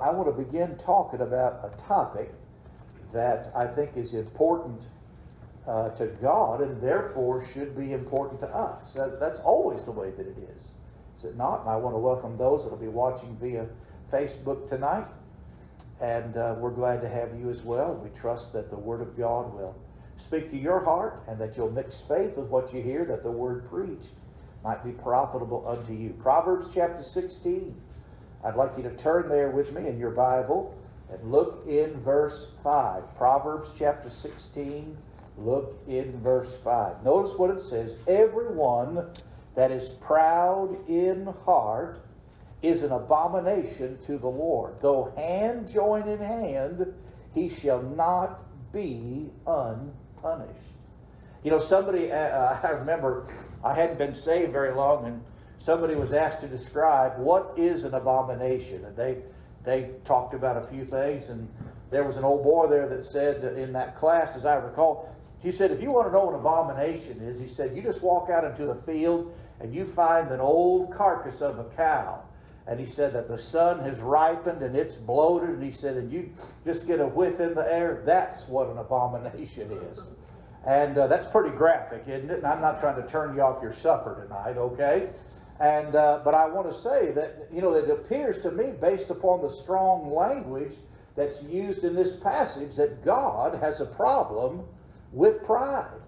I want to begin talking about a topic that I think is important uh, to God and therefore should be important to us. That, that's always the way that it is. Is it not? And I want to welcome those that will be watching via Facebook tonight. And uh, we're glad to have you as well. We trust that the Word of God will speak to your heart and that you'll mix faith with what you hear, that the Word preached might be profitable unto you. Proverbs chapter 16. I'd like you to turn there with me in your Bible and look in verse 5. Proverbs chapter 16, look in verse 5. Notice what it says Everyone that is proud in heart is an abomination to the Lord. Though hand join in hand, he shall not be unpunished. You know, somebody, uh, I remember I hadn't been saved very long, and somebody was asked to describe what is an abomination. And they, they talked about a few things, and there was an old boy there that said in that class, as I recall, he said, if you want to know what an abomination is, he said, you just walk out into the field and you find an old carcass of a cow. And he said that the sun has ripened and it's bloated and he said and you just get a whiff in the air. That's what an abomination is. And uh, that's pretty graphic isn't it? And i'm not trying to turn you off your supper tonight okay and uh, but i want to say that you know it appears to me based upon the strong language that's used in this passage that god has a problem with pride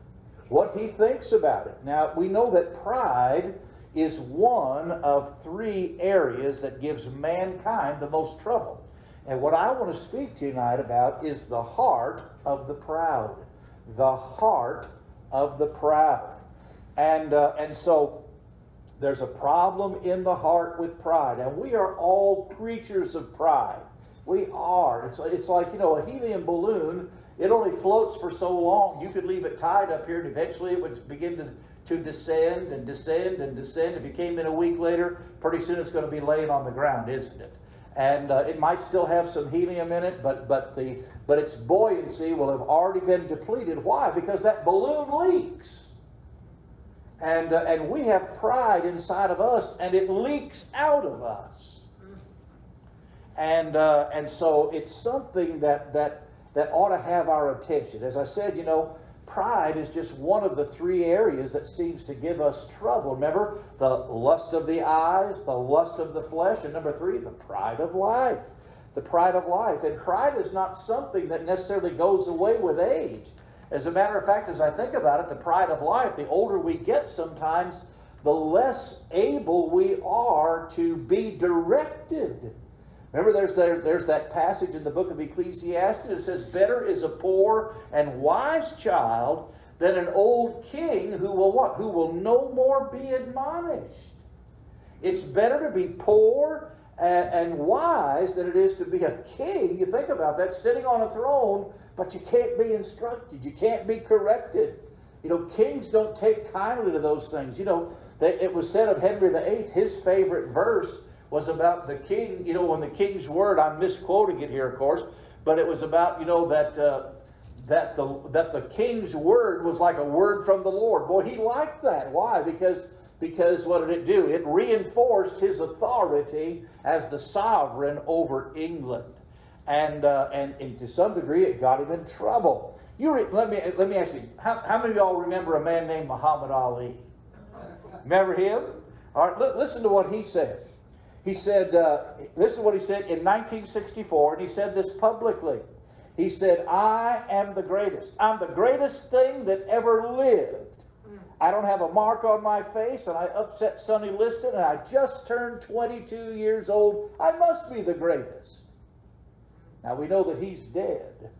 what he thinks about it now we know that pride is one of three areas that gives mankind the most trouble. And what I want to speak tonight about is the heart of the proud. The heart of the proud. And, uh, and so there's a problem in the heart with pride. And we are all creatures of pride. We are. It's, it's like, you know, a helium balloon, it only floats for so long. You could leave it tied up here and eventually it would begin to to descend and descend and descend. If you came in a week later, pretty soon it's going to be laying on the ground, isn't it? And uh, it might still have some helium in it, but but the but its buoyancy will have already been depleted. Why? Because that balloon leaks. And uh, and we have pride inside of us, and it leaks out of us. And uh, and so it's something that that that ought to have our attention. As I said, you know, pride is just one of the three areas that seems to give us trouble. Remember, the lust of the eyes, the lust of the flesh, and number three, the pride of life. The pride of life. And pride is not something that necessarily goes away with age. As a matter of fact, as I think about it, the pride of life, the older we get sometimes, the less able we are to be directed Remember, there's, there, there's that passage in the book of Ecclesiastes. It says, Better is a poor and wise child than an old king who will what? Who will no more be admonished. It's better to be poor and, and wise than it is to be a king. You think about that, sitting on a throne, but you can't be instructed. You can't be corrected. You know, kings don't take kindly to those things. You know, they, it was said of Henry VIII, his favorite verse was about the king, you know, when the king's word, I'm misquoting it here, of course, but it was about, you know, that uh, that the that the king's word was like a word from the Lord. Boy, he liked that. Why? Because because what did it do? It reinforced his authority as the sovereign over England, and uh, and, and to some degree, it got him in trouble. You re- let me let me ask you: how, how many of y'all remember a man named Muhammad Ali? Remember him? All right, l- listen to what he said. He said, uh, this is what he said in 1964, and he said this publicly. He said, I am the greatest. I'm the greatest thing that ever lived. I don't have a mark on my face, and I upset Sonny Liston, and I just turned 22 years old. I must be the greatest. Now we know that he's dead,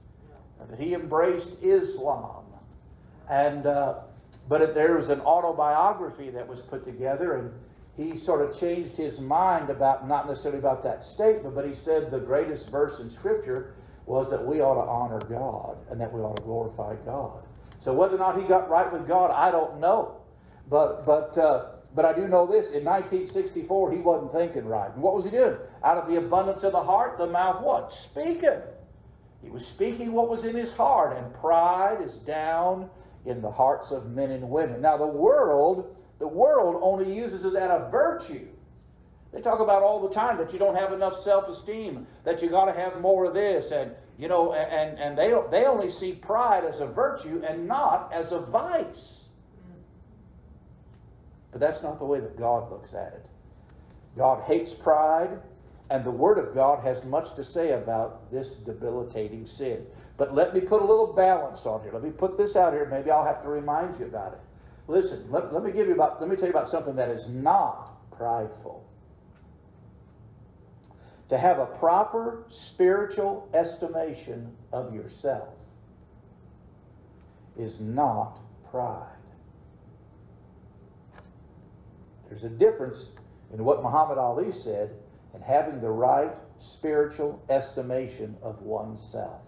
that he embraced Islam. And, uh, but there was an autobiography that was put together, and he sort of changed his mind about not necessarily about that statement, but he said the greatest verse in Scripture was that we ought to honor God and that we ought to glorify God. So whether or not he got right with God, I don't know. But but uh, but I do know this: in 1964, he wasn't thinking right. And what was he doing? Out of the abundance of the heart, the mouth what? Speaking. He was speaking what was in his heart, and pride is down in the hearts of men and women. Now the world the world only uses it as a virtue. They talk about all the time that you don't have enough self-esteem, that you got to have more of this, and you know, and and they they only see pride as a virtue and not as a vice. But that's not the way that God looks at it. God hates pride, and the Word of God has much to say about this debilitating sin. But let me put a little balance on here. Let me put this out here. Maybe I'll have to remind you about it. Listen, let, let me give you about, let me tell you about something that is not prideful. To have a proper spiritual estimation of yourself is not pride. There's a difference in what Muhammad Ali said and having the right spiritual estimation of oneself.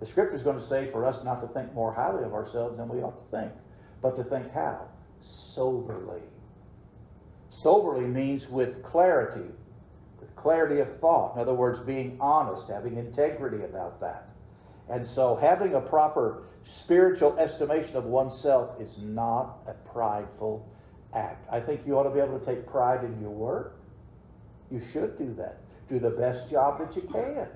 The scripture is going to say for us not to think more highly of ourselves than we ought to think, but to think how? Soberly. Soberly means with clarity, clarity of thought. In other words, being honest, having integrity about that. And so, having a proper spiritual estimation of oneself is not a prideful act. I think you ought to be able to take pride in your work. You should do that. Do the best job that you can.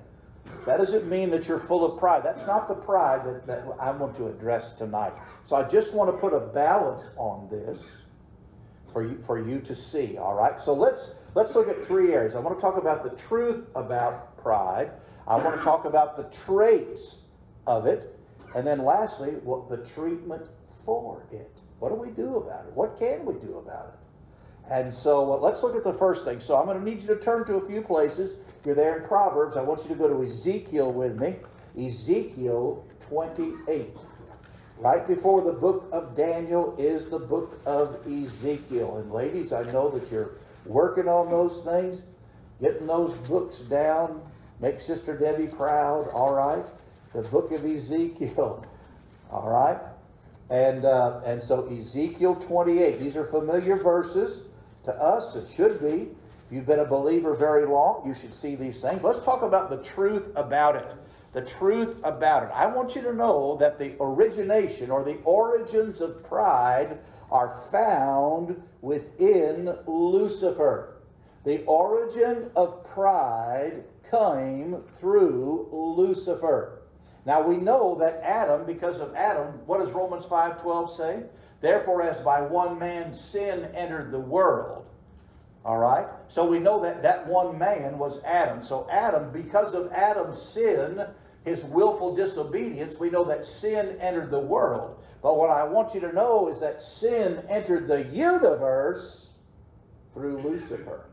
That doesn't mean that you're full of pride. That's not the pride that, that I want to address tonight. So I just want to put a balance on this for you, for you to see. All right. So let's let's look at three areas. I want to talk about the truth about pride. I want to talk about the traits of it, and then lastly, what the treatment for it. What do we do about it? What can we do about it? And so let's look at the first thing. So I'm going to need you to turn to a few places. You're there in Proverbs. I want you to go to Ezekiel with me. Ezekiel 28. Right before the book of Daniel is the book of Ezekiel. And ladies, I know that you're working on those things, getting those books down. Make Sister Debbie proud, all right? The book of Ezekiel, all right? And, uh, and so Ezekiel 28, these are familiar verses to us. It should be. If you've been a believer very long, you should see these things. Let's talk about the truth about it. The truth about it. I want you to know that the origination or the origins of pride are found within Lucifer. The origin of pride came through Lucifer. Now we know that Adam, because of Adam, what does Romans 5:12 say? Therefore, as by one man sin entered the world. All right? So we know that that one man was Adam. So Adam, because of Adam's sin, his willful disobedience, we know that sin entered the world. But what I want you to know is that sin entered the universe through Lucifer.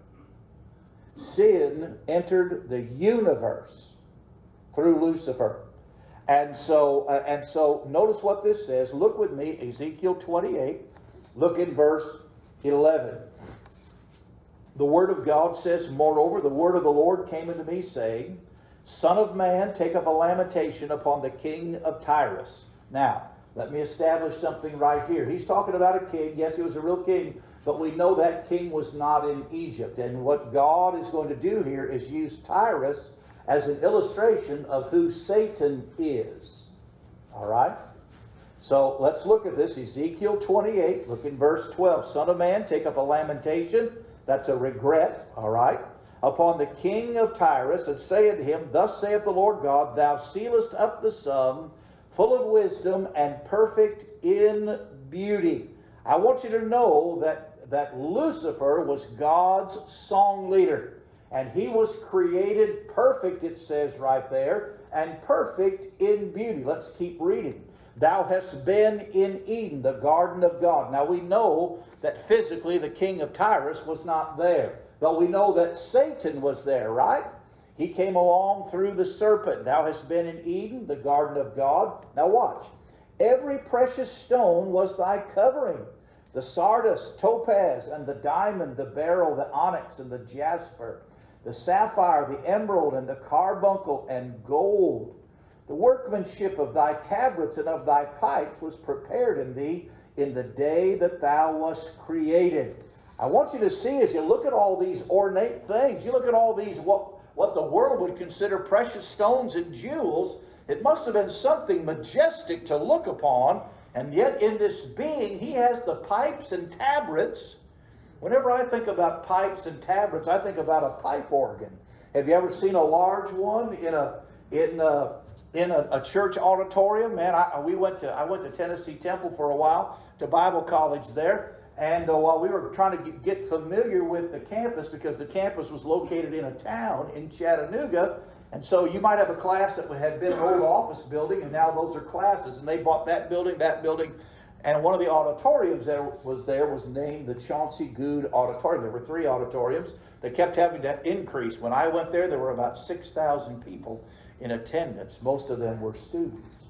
Sin entered the universe through Lucifer. And so, uh, and so notice what this says. Look with me, Ezekiel 28. Look in verse 11. The word of God says, Moreover, the word of the Lord came unto me, saying, Son of man, take up a lamentation upon the king of Tyrus. Now, let me establish something right here. He's talking about a king. Yes, he was a real king, but we know that king was not in Egypt. And what God is going to do here is use Tyrus as an illustration of who Satan is. All right? So let's look at this. Ezekiel 28, look in verse 12. Son of man, take up a lamentation. That's a regret, all right? Upon the king of Tyrus, and say unto him, Thus saith the Lord God, Thou sealest up the sum, full of wisdom and perfect in beauty. I want you to know that, that Lucifer was God's song leader. And he was created perfect, it says right there, and perfect in beauty. Let's keep reading. Thou hast been in Eden, the garden of God. Now we know that physically the king of Tyrus was not there, but we know that Satan was there, right? He came along through the serpent. Thou hast been in Eden, the garden of God. Now watch. Every precious stone was thy covering the sardius, topaz, and the diamond, the beryl, the onyx, and the jasper the sapphire, the emerald, and the carbuncle, and gold. The workmanship of thy tabrets and of thy pipes was prepared in thee in the day that thou wast created. I want you to see as you look at all these ornate things, you look at all these what, what the world would consider precious stones and jewels, it must have been something majestic to look upon. And yet, in this being, he has the pipes and tabrets Whenever I think about pipes and tabrets, I think about a pipe organ. Have you ever seen a large one in a in a, in a, a church auditorium? Man, I, we went to I went to Tennessee Temple for a while to Bible college there, and uh, while we were trying to get, familiar with the campus, because the campus was located in a town in Chattanooga, and so you might have a class that had been an old office building, and now those are classes, and they bought that building, that building, and one of the auditoriums that was there was named the Chauncey Goode Auditorium. There were three auditoriums. They kept having to increase. When I went there, there were about 6,000 people in attendance. Most of them were students.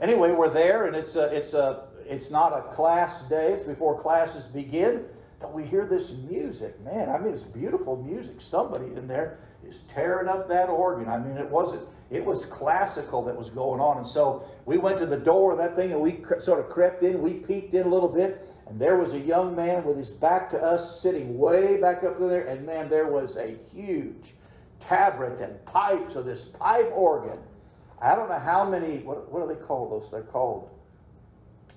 Anyway, we're there, and it's a, it's a, it's not a class day. It's before classes begin, but we hear this music. Man, I mean, it's beautiful music. Somebody in there is tearing up that organ. I mean, it wasn't it was classical that was going on. And so we went to the door of that thing and we sort of crept in, we peeked in a little bit, and there was a young man with his back to us sitting way back up there. And man, there was a huge tabret and pipes of this pipe organ. I don't know how many, what, what they call those? They're called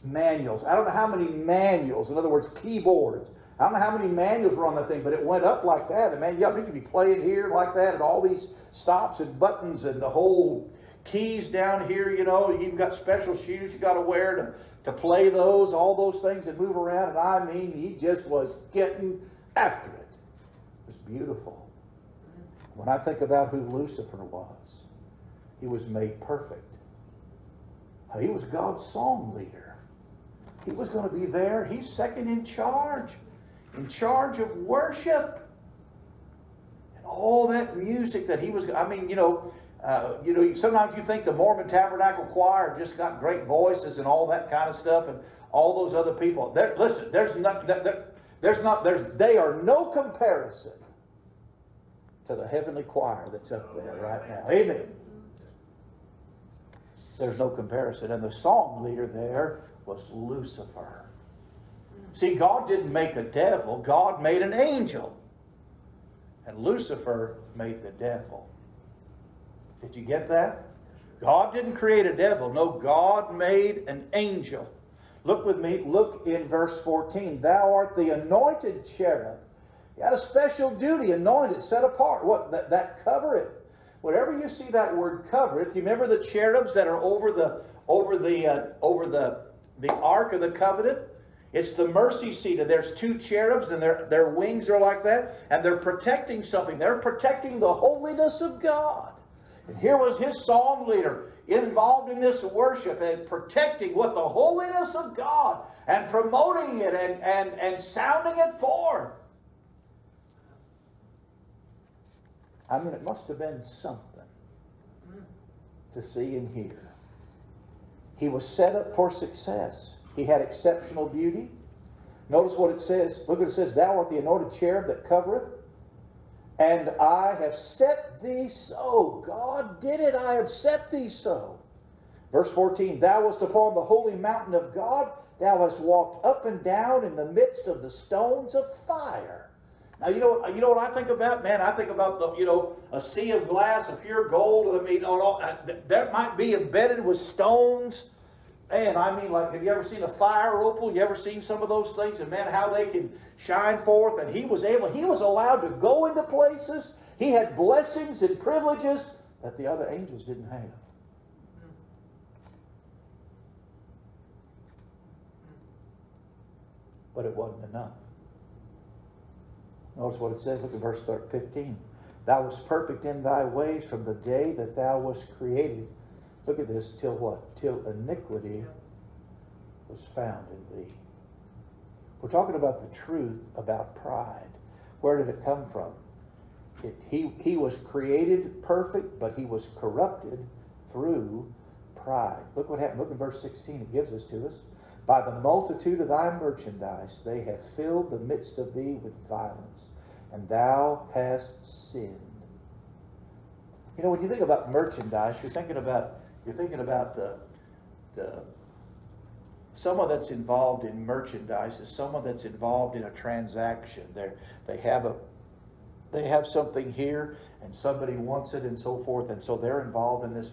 manuals. I don't know how many manuals, in other words, keyboards. I don't know how many manuals were on that thing, but it went up like that. And man, yeah, you could be playing here like that, and all these stops and buttons and the whole keys down here, you know, you even got special shoes you got to wear to, to play those, all those things and move around. And I mean, he just was getting after it. It was beautiful. When I think about who Lucifer was, he was made perfect. He was God's song leader. He was going to be there. He's second in charge, in charge of worship And all that music that he was, I mean, you know, uh, you know, sometimes you think the Mormon Tabernacle Choir just got great voices and all that kind of stuff, and all those other people. There, listen, there's not, there, there's not, there's, they are no comparison to the heavenly choir that's up there right now. Amen. There's no comparison, and the song leader there was Lucifer. See, God didn't make a devil; God made an angel and Lucifer made the devil. Did you get that? God didn't create a devil. No, God made an angel. Look with me, look in verse 14. Thou art the anointed cherub. You had a special duty, anointed, set apart. What that, that covereth. Whatever you see that word covereth, you remember the cherubs that are over the over the uh, over the the ark of the covenant? It's the mercy seat, and there's two cherubs, and their, their wings are like that, and they're protecting something. They're protecting the holiness of God. And here was his song leader involved in this worship and protecting what the holiness of God and promoting it and, and, and sounding it forth. I mean, it must have been something to see and hear. He was set up for success. He had exceptional beauty. Notice what it says. Look what it says. Thou art the anointed cherub that covereth. And I have set thee so. God did it. I have set thee so. Verse 14. Thou wast upon the holy mountain of God. Thou hast walked up and down in the midst of the stones of fire. Now you know you know what I think about, man. I think about the you know a sea of glass of pure gold. I mean, all, uh, that might be embedded with stones Man, I mean, like, have you ever seen a fire opal? You ever seen some of those things? And man, how they can shine forth. And he was able, he was allowed to go into places. He had blessings and privileges that the other angels didn't have. But it wasn't enough. Notice what it says. Look at verse 15. Thou wast perfect in thy ways from the day that thou wast created Look at this, till what? Till iniquity was found in thee. We're talking about the truth about pride. Where did it come from? It, he, he was created perfect, but he was corrupted through pride. Look what happened. Look at verse 16. It gives us to us. By the multitude of thy merchandise, they have filled the midst of thee with violence, and thou hast sinned. You know, when you think about merchandise, you're thinking about you're thinking about the, the someone that's involved in merchandise is someone that's involved in a transaction. They they have a they have something here and somebody wants it and so forth, and so they're involved in this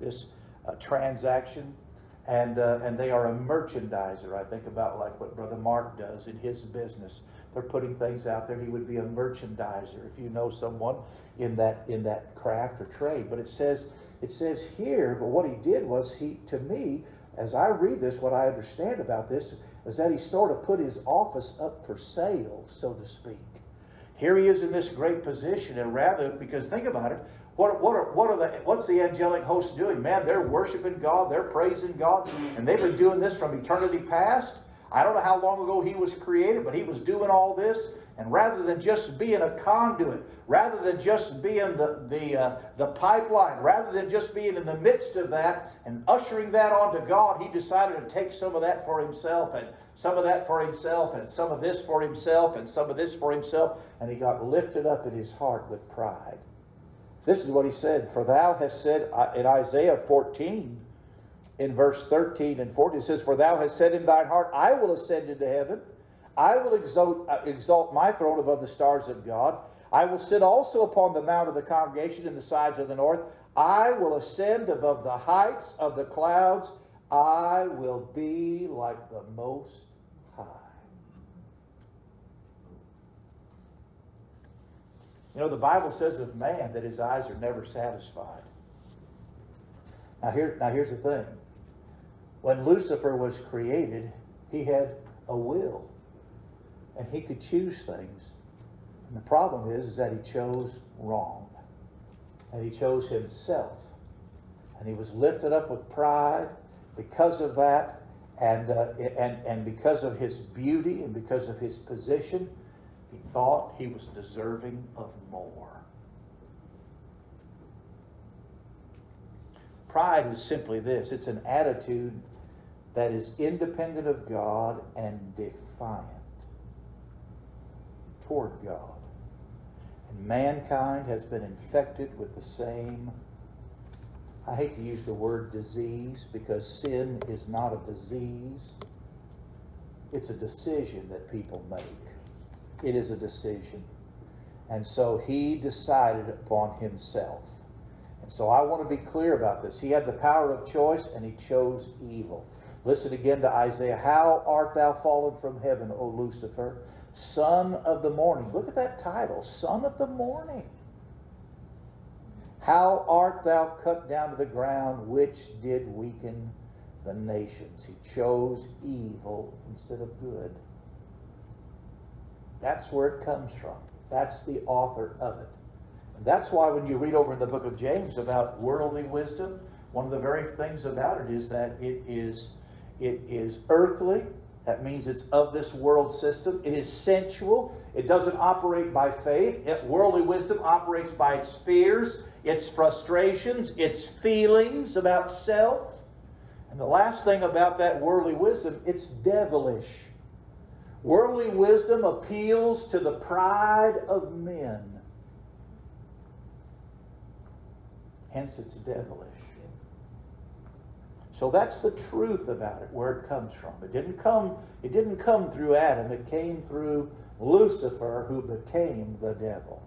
this uh, transaction, and uh, and they are a merchandiser. I think about like what Brother Mark does in his business. They're putting things out there. He would be a merchandiser if you know someone in that in that craft or trade. But it says it says here, but what he did was he to me, as I read this, what I understand about this is that he sort of put his office up for sale, so to speak. Here he is in this great position, and rather, because think about it, what, what, are, what are the what's the angelic host doing? Man, they're worshiping God, they're praising God, and they've been doing this from eternity past. I don't know how long ago he was created, but he was doing all this. And rather than just being a conduit, rather than just being the, the, uh, the pipeline, rather than just being in the midst of that and ushering that onto God, he decided to take some of that for himself and some of that for himself and some of this for himself and some of this for himself. And he got lifted up in his heart with pride. This is what he said For thou hast said uh, in Isaiah 14, in verse 13 and 14, it says, For thou hast said in thine heart, I will ascend into heaven. I will exalt, uh, exalt my throne above the stars of God. I will sit also upon the mount of the congregation in the sides of the north. I will ascend above the heights of the clouds. I will be like the Most High. You know, the Bible says of man that his eyes are never satisfied. Now, here, now here's the thing. When Lucifer was created, he had a will and he could choose things. And the problem is, is that he chose wrong. And he chose himself. And he was lifted up with pride because of that, and, uh, and, and because of his beauty and because of his position, he thought he was deserving of more. Pride is simply this it's an attitude that is independent of God and defiant toward God. And mankind has been infected with the same, I hate to use the word disease because sin is not a disease. It's a decision that people make. It is a decision. And so he decided upon himself. And so I want to be clear about this. He had the power of choice and he chose evil. Listen again to Isaiah. How art thou fallen from heaven, O Lucifer? Son of the morning. Look at that title, Son of the morning. How art thou cut down to the ground, which did weaken the nations? He chose evil instead of good. That's where it comes from. That's the author of it. And that's why when you read over in the book of James about worldly wisdom, one of the very things about it is that it is it is earthly, that means it's of this world system. It is sensual. It doesn't operate by faith. It, worldly wisdom operates by its fears, its frustrations, its feelings about self. And the last thing about that worldly wisdom, it's devilish. Worldly wisdom appeals to the pride of men. Hence, it's devilish. So that's the truth about it, where it comes from. It didn't come, it didn't come through Adam, it came through Lucifer, who became the devil,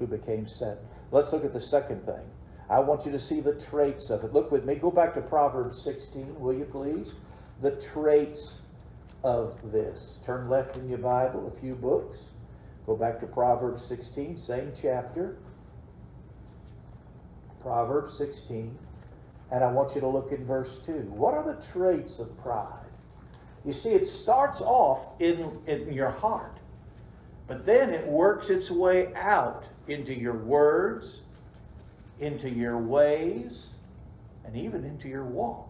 who became Satan. Let's look at the second thing. I want you to see the traits of it. Look with me. Go back to Proverbs 16, will you please? The traits of this. Turn left in your Bible, a few books. Go back to Proverbs 16, same chapter. Proverbs 16. And I want you to look in verse 2. What are the traits of pride? You see, it starts off in, in your heart, but then it works its way out into your words, into your ways, and even into your walk.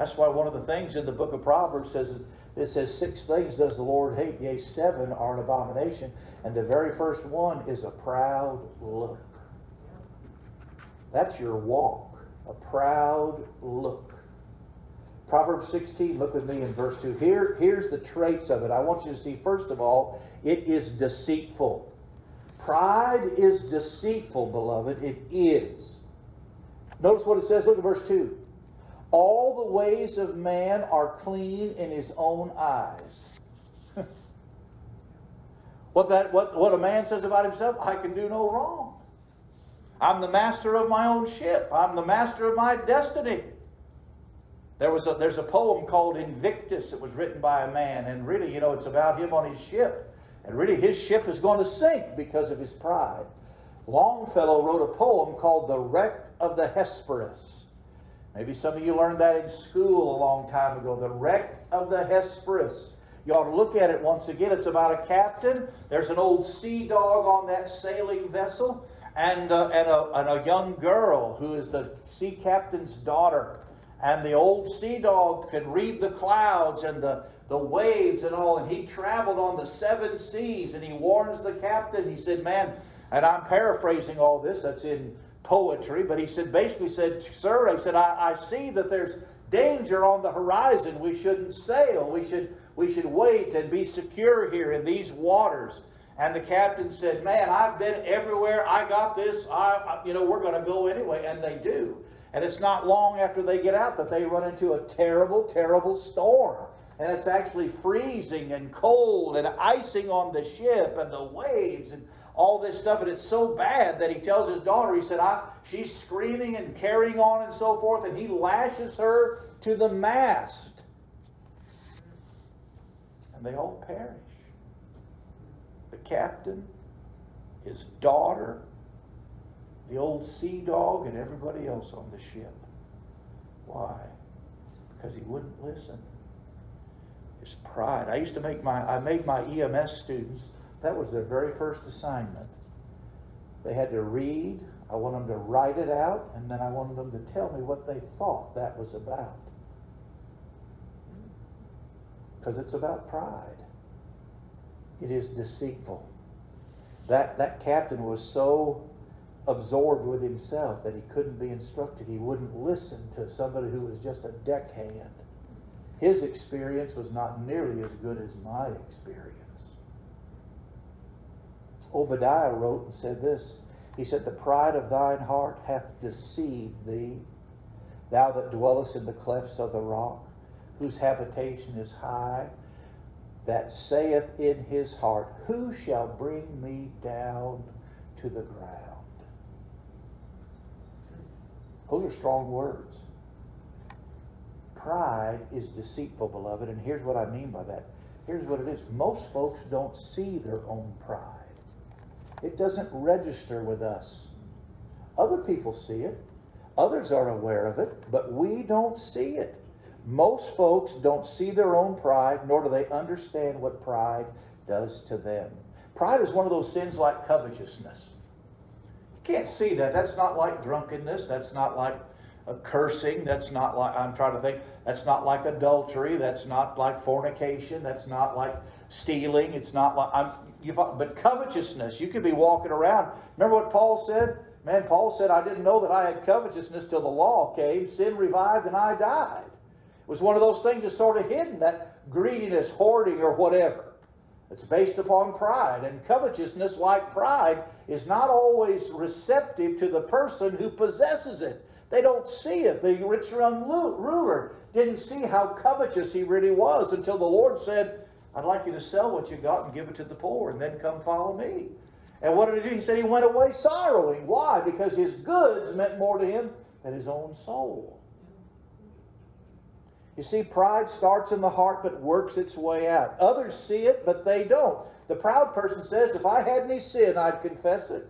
That's why one of the things in the book of Proverbs says it says six things does the Lord hate, yea, seven are an abomination. And the very first one is a proud look. That's your walk, a proud look. Proverbs 16, look with me in verse 2. Here, here's the traits of it. I want you to see, first of all, it is deceitful. Pride is deceitful, beloved. It is. Notice what it says. Look at verse 2. All the ways of man are clean in his own eyes. what, that, what, what a man says about himself, I can do no wrong. I'm the master of my own ship. I'm the master of my destiny. There was a, there's a poem called Invictus. It was written by a man, and really, you know, it's about him on his ship. And really, his ship is going to sink because of his pride. Longfellow wrote a poem called The Wreck of the Hesperus. Maybe some of you learned that in school a long time ago. The Wreck of the Hesperus. You ought to look at it once again. It's about a captain. There's an old sea dog on that sailing vessel, and, uh, and, a, and a young girl who is the sea captain's daughter. And the old sea dog can read the clouds and the, the waves and all. And he traveled on the seven seas and he warns the captain. He said, Man, and I'm paraphrasing all this, that's in poetry, but he said, basically said, Sir, he said, I, I see that there's danger on the horizon. We shouldn't sail. We should, we should wait and be secure here in these waters. And the captain said, Man, I've been everywhere. I got this. I, you know, we're going to go anyway. And they do. And it's not long after they get out that they run into a terrible, terrible storm. And it's actually freezing and cold and icing on the ship and the waves and all this stuff. And it's so bad that he tells his daughter, he said, I, she's screaming and carrying on and so forth. And he lashes her to the mast. And they all perish. The captain, his daughter, the old sea dog, and everybody else on the ship. Why? Because he wouldn't listen. His pride. I used to make my, I made my EMS students, that was their very first assignment. They had to read, I want them to write it out, and then I wanted them to tell me what they thought that was about. Because it's about pride. It is deceitful. That, that captain was so absorbed with himself that he couldn't be instructed. He wouldn't listen to somebody who was just a deckhand. His experience was not nearly as good as my experience. Obadiah wrote and said this He said, The pride of thine heart hath deceived thee, thou that dwellest in the clefts of the rock, whose habitation is high, that saith in his heart, Who shall bring me down to the ground? Those are strong words. Pride is deceitful, beloved, and here's what I mean by that. Here's what it is most folks don't see their own pride, it doesn't register with us. Other people see it, others are aware of it, but we don't see it. Most folks don't see their own pride, nor do they understand what pride does to them. Pride is one of those sins like covetousness. You can't see that. That's not like drunkenness. That's not like a cursing. That's not like, I'm trying to think, that's not like adultery. That's not like fornication. That's not like stealing. It's not like, I'm, you, but covetousness, you could be walking around. Remember what Paul said? Man, Paul said, I didn't know that I had covetousness till the law came. Sin revived and I died. It was one of those things that's sort of hidden, that greediness, hoarding, or whatever. It's based upon pride. And covetousness, like pride, is not always receptive to the person who possesses it. They don't see it. The rich young ruler didn't see how covetous he really was until the Lord said, I'd like you to sell what you got and give it to the poor, and then come follow me. And what did he do? He said he went away sorrowing. Why? Because his goods meant more to him than his own soul. You see, pride starts in the heart but works its way out. Others see it, but they don't. The proud person says, If I had any sin, I'd confess it.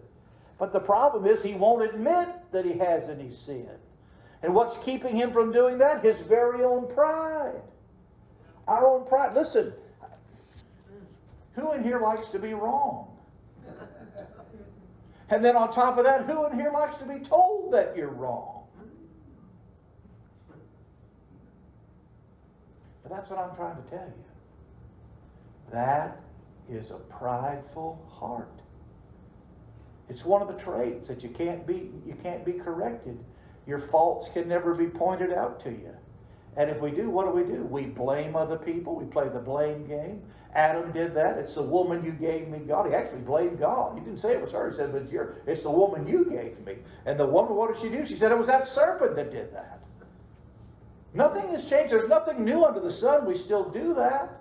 But the problem is, he won't admit that he has any sin. And what's keeping him from doing that? His very own pride. Our own pride. Listen, who in here likes to be wrong? And then on top of that, who in here likes to be told that you're wrong? But that's what I'm trying to tell you. That is a prideful heart. It's one of the traits that you can't be you can't be corrected. Your faults can never be pointed out to you. And if we do, what do we do? We blame other people. We play the blame game. Adam did that. It's the woman you gave me, God. He actually blamed God. He didn't say it was her. He said, but it's, it's the woman you gave me. And the woman, what did she do? She said it was that serpent that did that. Nothing has changed. There's nothing new under the sun. We still do that.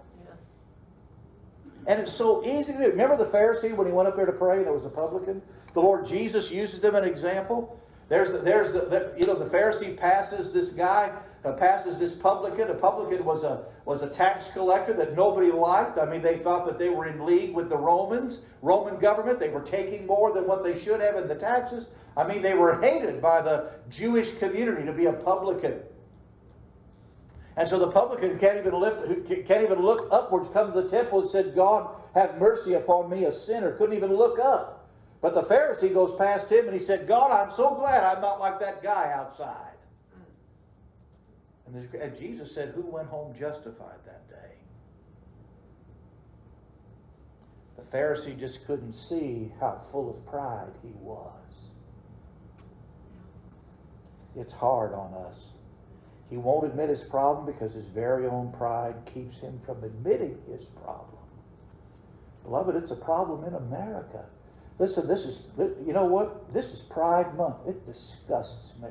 And it's so easy to do. Remember the Pharisee when he went up there to pray there was a publican? The Lord Jesus uses them an example. There's, the, there's the, the, you know, the Pharisee passes this guy, uh, passes this publican. A publican was a, was a tax collector that nobody liked. I mean, they thought that they were in league with the Romans, Roman government. They were taking more than what they should have in the taxes. I mean, they were hated by the Jewish community to be a publican. And so the publican can't even lift, can't even look upwards, come to the temple and said, God, have mercy upon me, a sinner. Couldn't even look up. But the Pharisee goes past him and he said, God, I'm so glad I'm not like that guy outside. And, Jesus said, Who went home justified that day? The Pharisee just couldn't see how full of pride he was. It's hard on us. He won't admit his problem because his very own pride keeps him from admitting his problem. Beloved, it's a problem in America. Listen, this is, you know what? This is Pride Month. It disgusts me.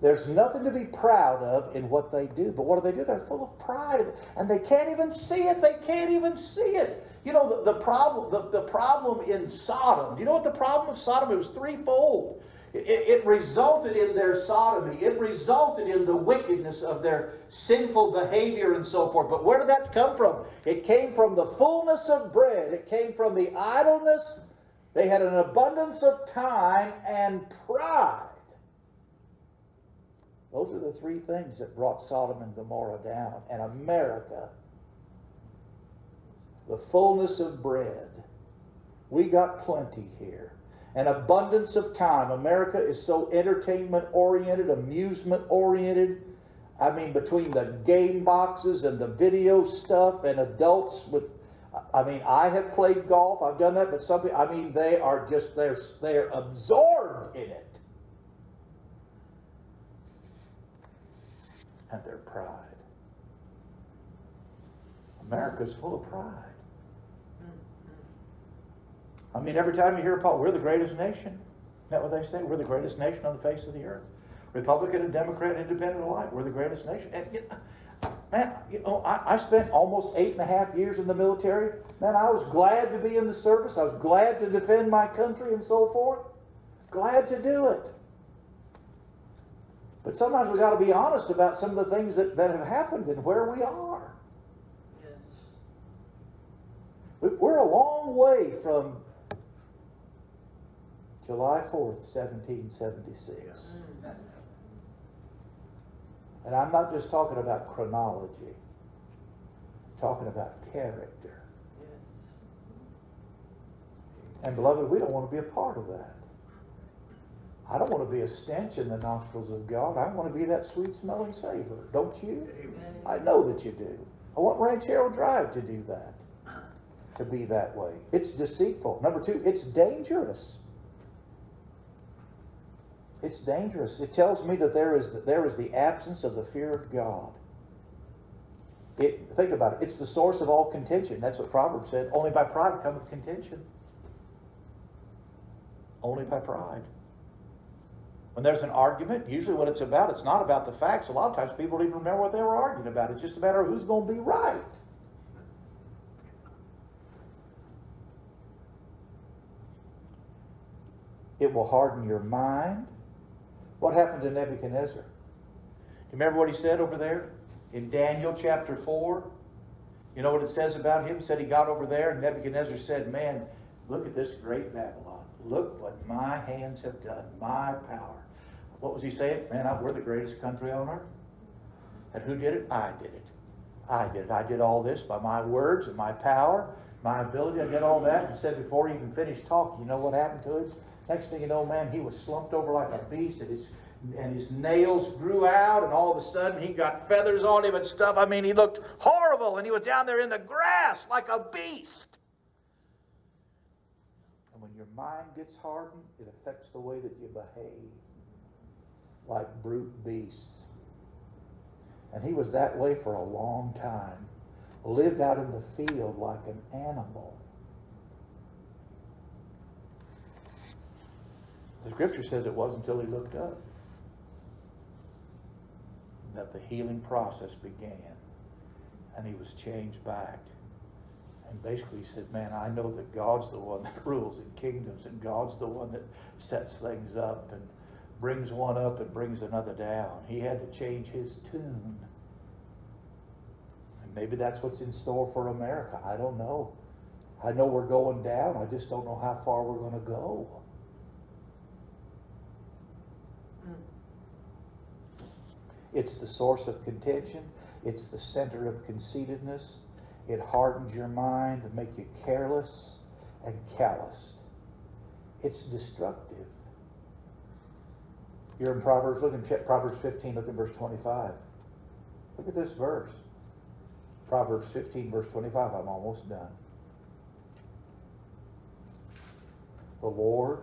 There's nothing to be proud of in what they do. But what do they do? They're full of pride. And they can't even see it. They can't even see it. You know, the, the problem, the, the problem in Sodom, do you know what the problem of Sodom? It was threefold. It, it, resulted in their sodomy. It resulted in the wickedness of their sinful behavior and so forth. But where did that come from? It came from the fullness of bread. It came from the idleness. They had an abundance of time and pride. Those are the three things that brought Sodom and Gomorrah down. And America, the fullness of bread. We got plenty here. An abundance of time. America is so entertainment oriented, amusement oriented. I mean, between the game boxes and the video stuff and adults with I mean, I have played golf. I've done that, but some people, I mean, they are just they're they're absorbed in it. And their pride. America's full of pride. Mm-hmm. I mean, every time you hear Paul, we're the greatest nation. Isn't that what they say? We're the greatest nation on the face of the earth. Republican and Democrat, independent alike. We're the greatest nation. And, you know, man, you know, I, I, spent almost eight and a half years in the military. Man, I was glad to be in the service. I was glad to defend my country and so forth. Glad to do it. But sometimes we got to be honest about some of the things that, that have happened and where we are. Yes. We're a long way from July 4th, 1776. Mm. And I'm not just talking about chronology, I'm talking about character. Yes. And beloved, we don't want to be a part of that. I don't want to be a stench in the nostrils of God. I want to be that sweet smelling savor. Don't you? Amen. I know that you do. I want Ranchero Drive to do that, to be that way. It's deceitful. Number two, it's dangerous. It's dangerous. It tells me that there is, there is the absence of the fear of God. It, think about it. It's the source of all contention. That's what Proverbs said. Only by pride cometh contention. Only by pride. When there's an argument, usually what it's about, it's not about the facts. A lot of times people don't even remember what they were arguing about. It's just a matter of who's going to be right. It will harden your mind. What happened to Nebuchadnezzar? You remember what he said over there in Daniel chapter 4? You know what it says about him? It said he got over there and Nebuchadnezzar said, Man, look at this great Babylon. Look what my hands have done, my power. What was he saying? Man, we're the greatest country on earth. And who did it? I did it. I did it. I did all this by my words and my power, my ability. I did all that. And said before he even finished talking, you know what happened to him? Next thing you know, man, he was slumped over like a beast, and his and his nails grew out, and all of a sudden he got feathers on him and stuff. I mean, he looked horrible, and he was down there in the grass like a beast. And when your mind gets hardened, it affects the way that you behave, like brute beasts. And he was that way for a long time, lived out in the field like an animal. The scripture says it wasn't until he looked up that the healing process began and he was changed back. And basically he said, Man, I know that God's the one that rules in kingdoms and God's the one that sets things up. And brings one up and brings another down. He had to change his tune. And maybe that's what's in store for America. I don't know. I know we're going down. I just don't know how far we're going to go. Hmm. It's the source of contention. It's the center of conceitedness. It hardens your mind and make you careless and calloused. It's destructive. You're in Proverbs, look in Proverbs 15, look at verse 25. Look at this verse. Proverbs 15, verse 25. I'm almost done. The Lord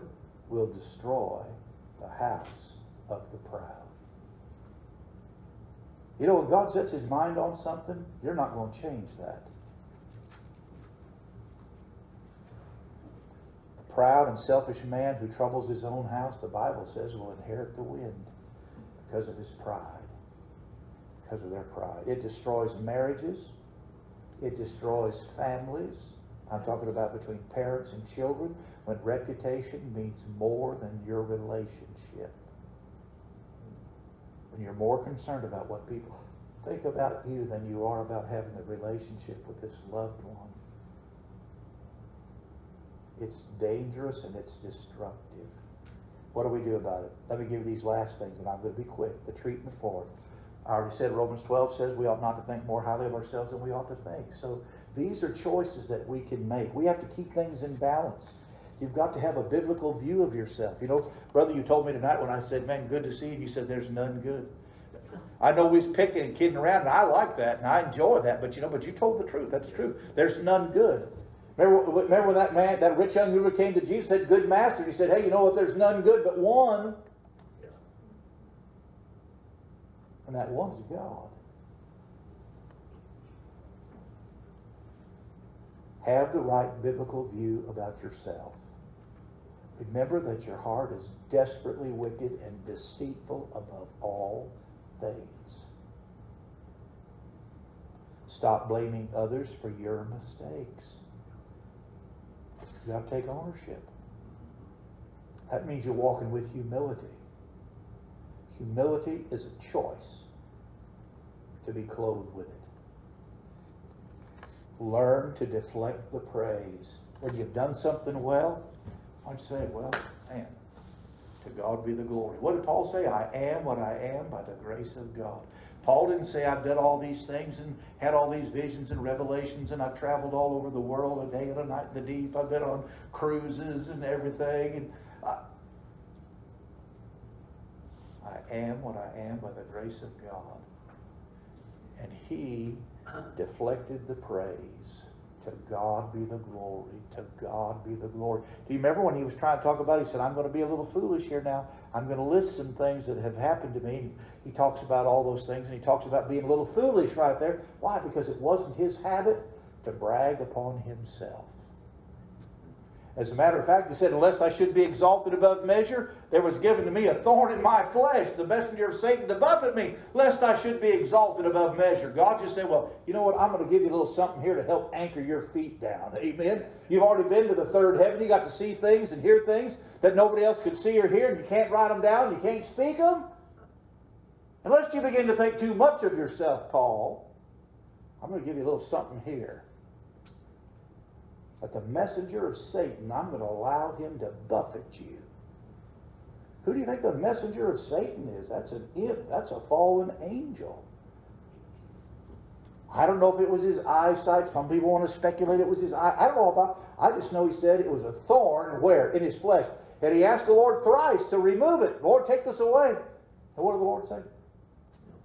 will destroy the house of the proud. You know, when God sets his mind on something, you're not going to change that. Proud and selfish man who troubles his own house, the Bible says, will inherit the wind because of his pride. Because of their pride. It destroys marriages, it destroys families. I'm talking about between parents and children when reputation means more than your relationship when you're more concerned about what people think about you than you are about having a relationship with this loved one. It's dangerous and it's destructive. What do we do about it? Let me give you these last things, and I'm going to be quick. The treatment for it. I already said Romans 12 says we ought not to think more highly of ourselves than we ought to think. So these are choices that we can make. We have to keep things in balance. You've got to have a biblical view of yourself. You know, brother, you told me tonight when I said, man, good to see you, you said, there's none good. I know we was picking and kidding around, and I like that, and I enjoy that, but you know, but you told the truth. That's true. There's none good. Remember, remember when that man, that rich young ruler came to Jesus and said, good master, and he said, hey, you know what, there's none good but one. And that one's God. Have the right biblical view about yourself. Remember that your heart is desperately wicked and deceitful above all things. Stop blaming others for your mistakes. You got to take ownership. That means you're walking with humility. Humility is a choice to be clothed with it. Learn to deflect the praise. When you've done something well, I'd say, well, man, to God be the glory. What did Paul say? I am what I am by the grace of God. Paul didn't say I've done all these things and had all these visions and revelations and I've traveled all over the world a day and a night in the deep. I've been on cruises and everything. And I, I am what I am by the grace of God. And he deflected the praise to God be the glory. To God be the glory. Do you remember when he was trying to talk about it? He said, I'm going to be a little foolish here now. I'm going to list some things that have happened to me. He talks about all those things and he talks about being a little foolish right there. Why? Because it wasn't his habit to brag upon himself. As a matter of fact, he said, Unless I should be exalted above measure, there was given to me a thorn in my flesh, the messenger of Satan to buffet me, lest I should be exalted above measure. God just said, Well, you know what? I'm going to give you a little something here to help anchor your feet down. Amen. You've already been to the third heaven. You got to see things and hear things that nobody else could see or hear, and you can't write them down, you can't speak them. Unless you begin to think too much of yourself, Paul, I'm going to give you a little something here. But the messenger of Satan, I'm going to allow him to buffet you. Who do you think the messenger of Satan is? That's an imp. That's a fallen angel. I don't know if it was his eyesight. Some people want to speculate it was his eye. I don't know about. I just know he said it was a thorn where in his flesh, and he asked the Lord thrice to remove it. Lord, take this away. And what did the Lord say?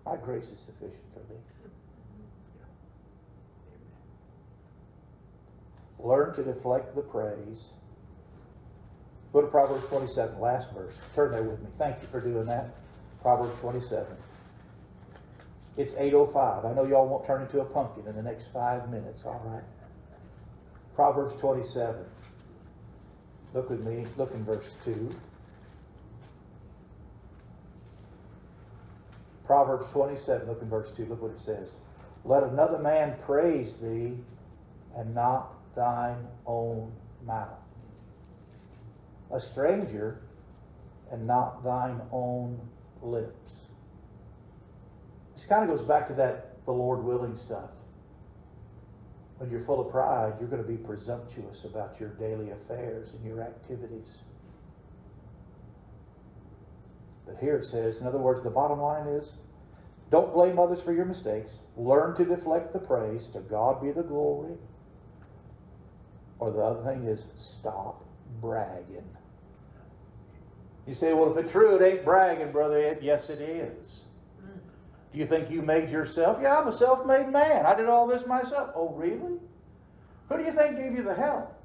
My grace is sufficient for thee. Learn to deflect the praise. Go to Proverbs 27, last verse. Turn there with me. Thank you for doing that. Proverbs 27. It's 8.05. I know y'all won't turn into a pumpkin in the next five minutes, all right? Proverbs 27. Look with me. Look in verse 2. Proverbs 27, look in verse 2. Look what it says. Let another man praise thee and not thine own mouth. A stranger and not thine own lips. This kind of goes back to that the Lord willing stuff. When you're full of pride, you're going to be presumptuous about your daily affairs and your activities. But here it says, in other words, the bottom line is don't blame others for your mistakes. Learn to deflect the praise. To God be the glory. Or the other thing is stop bragging. You say, well, if it's true, it ain't bragging, brother. Ed. Yes, it is. Do you think you made yourself? Yeah, I'm a self made man. I did all this myself. Oh, really? Who do you think gave you the help?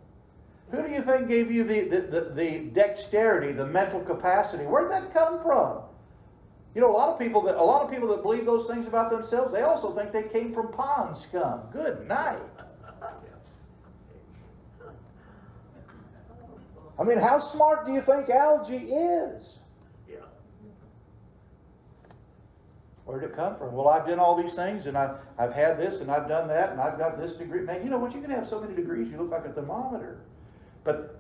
Who do you think gave you the, the, the, the dexterity, the mental capacity? Where'd that come from? You know, a lot of people that a lot of people that believe those things about themselves, they also think they came from pond scum. Good night. I mean, how smart do you think algae is? Yeah. Where'd it come from? Well, I've done all these things, and I've, I've had this, and I've done that, and I've got this degree. Man, you know what? You can have so many degrees, you look like a thermometer. But,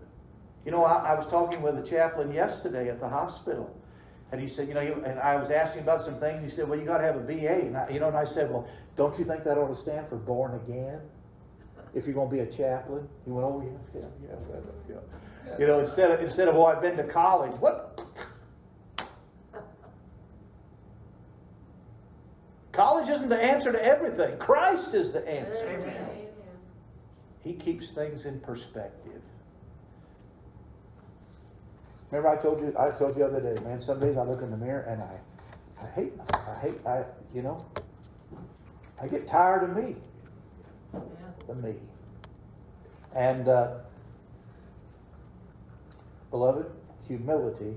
you know, I, I was talking with a chaplain yesterday at the hospital, and he said, you know, he, and I was asking about some things. He said, well, you got to have a BA, and I, you know, and I said, well, don't you think that ought to stand for born again? If you're going to be a chaplain, he went, oh yeah, yeah, yeah, yeah. Yeah. You know, instead of instead of oh, I've been to college, what? College isn't the answer to everything. Christ is the answer. Amen. He keeps things in perspective. Remember I told you I told you the other day, man, some days I look in the mirror and I I hate myself. I hate I you know I get tired of me. The me. And uh, beloved, humility,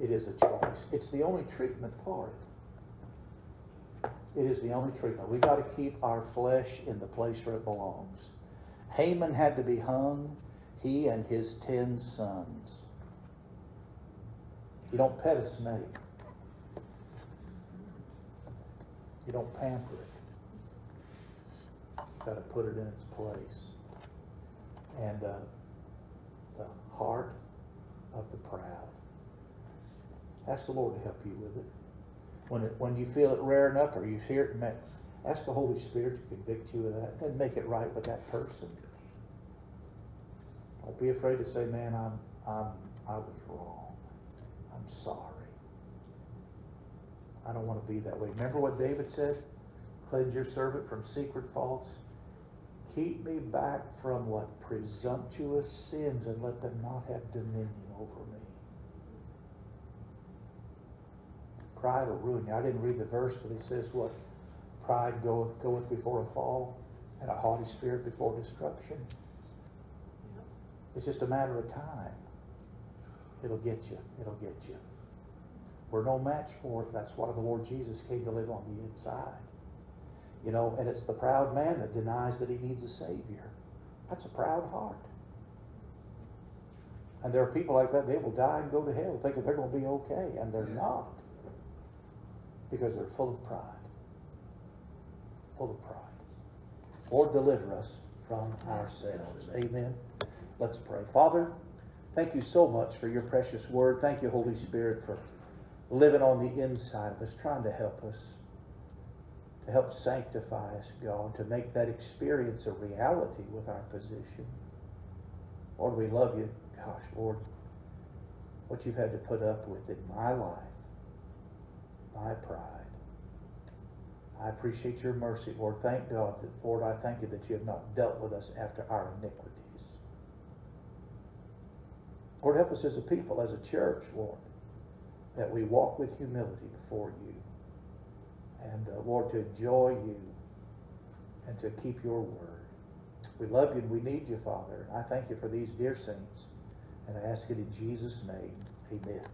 it is a choice. It's the only treatment for it. It is the only treatment. We got to keep our flesh in the place where it belongs. Haman had to be hung, he and his ten sons. You don't pet a snake. You don't pamper it. You've Got to put it in its place. And uh, heart of the proud. Ask the Lord to help you with it. When it, when you feel it rearing up or you hear it, ask the Holy Spirit to convict you of that and make it right with that person. Don't be afraid to say, "Man, I'm I'm I was wrong. I'm sorry. I don't want to be that way." Remember what David said? Cleanse your servant from secret faults. Keep me back from what presumptuous sins and let them not have dominion over me. Pride will ruin you. I didn't read the verse, but he says what? Pride goeth, goeth before a fall, and a haughty spirit before destruction. It's just a matter of time. It'll get you. It'll get you. We're no match for it. That's why the Lord Jesus came to live on the inside. You know, and it's the proud man that denies that he needs a Savior. That's a proud heart. And there are people like that, they will die and go to hell thinking they're going to be okay, and they're not. Because they're full of pride. Full of pride. Lord, deliver us from ourselves. Amen. Let's pray. Father, thank you so much for your precious word. Thank you, Holy Spirit, for living on the inside of us, trying to help us, to help sanctify us, God, to make that experience a reality with our position. Lord, we love you. Gosh, Lord, what you've had to put up with in my life, my pride. I appreciate your mercy, Lord. Thank God that, Lord, I thank you that you have not dealt with us after our iniquities. Lord, help us as a people, as a church, Lord, that we walk with humility before you. And, uh, Lord, to enjoy you and to keep your word. We love you and we need you, Father. And I thank you for these dear saints. And I ask it in Jesus' name. Amen.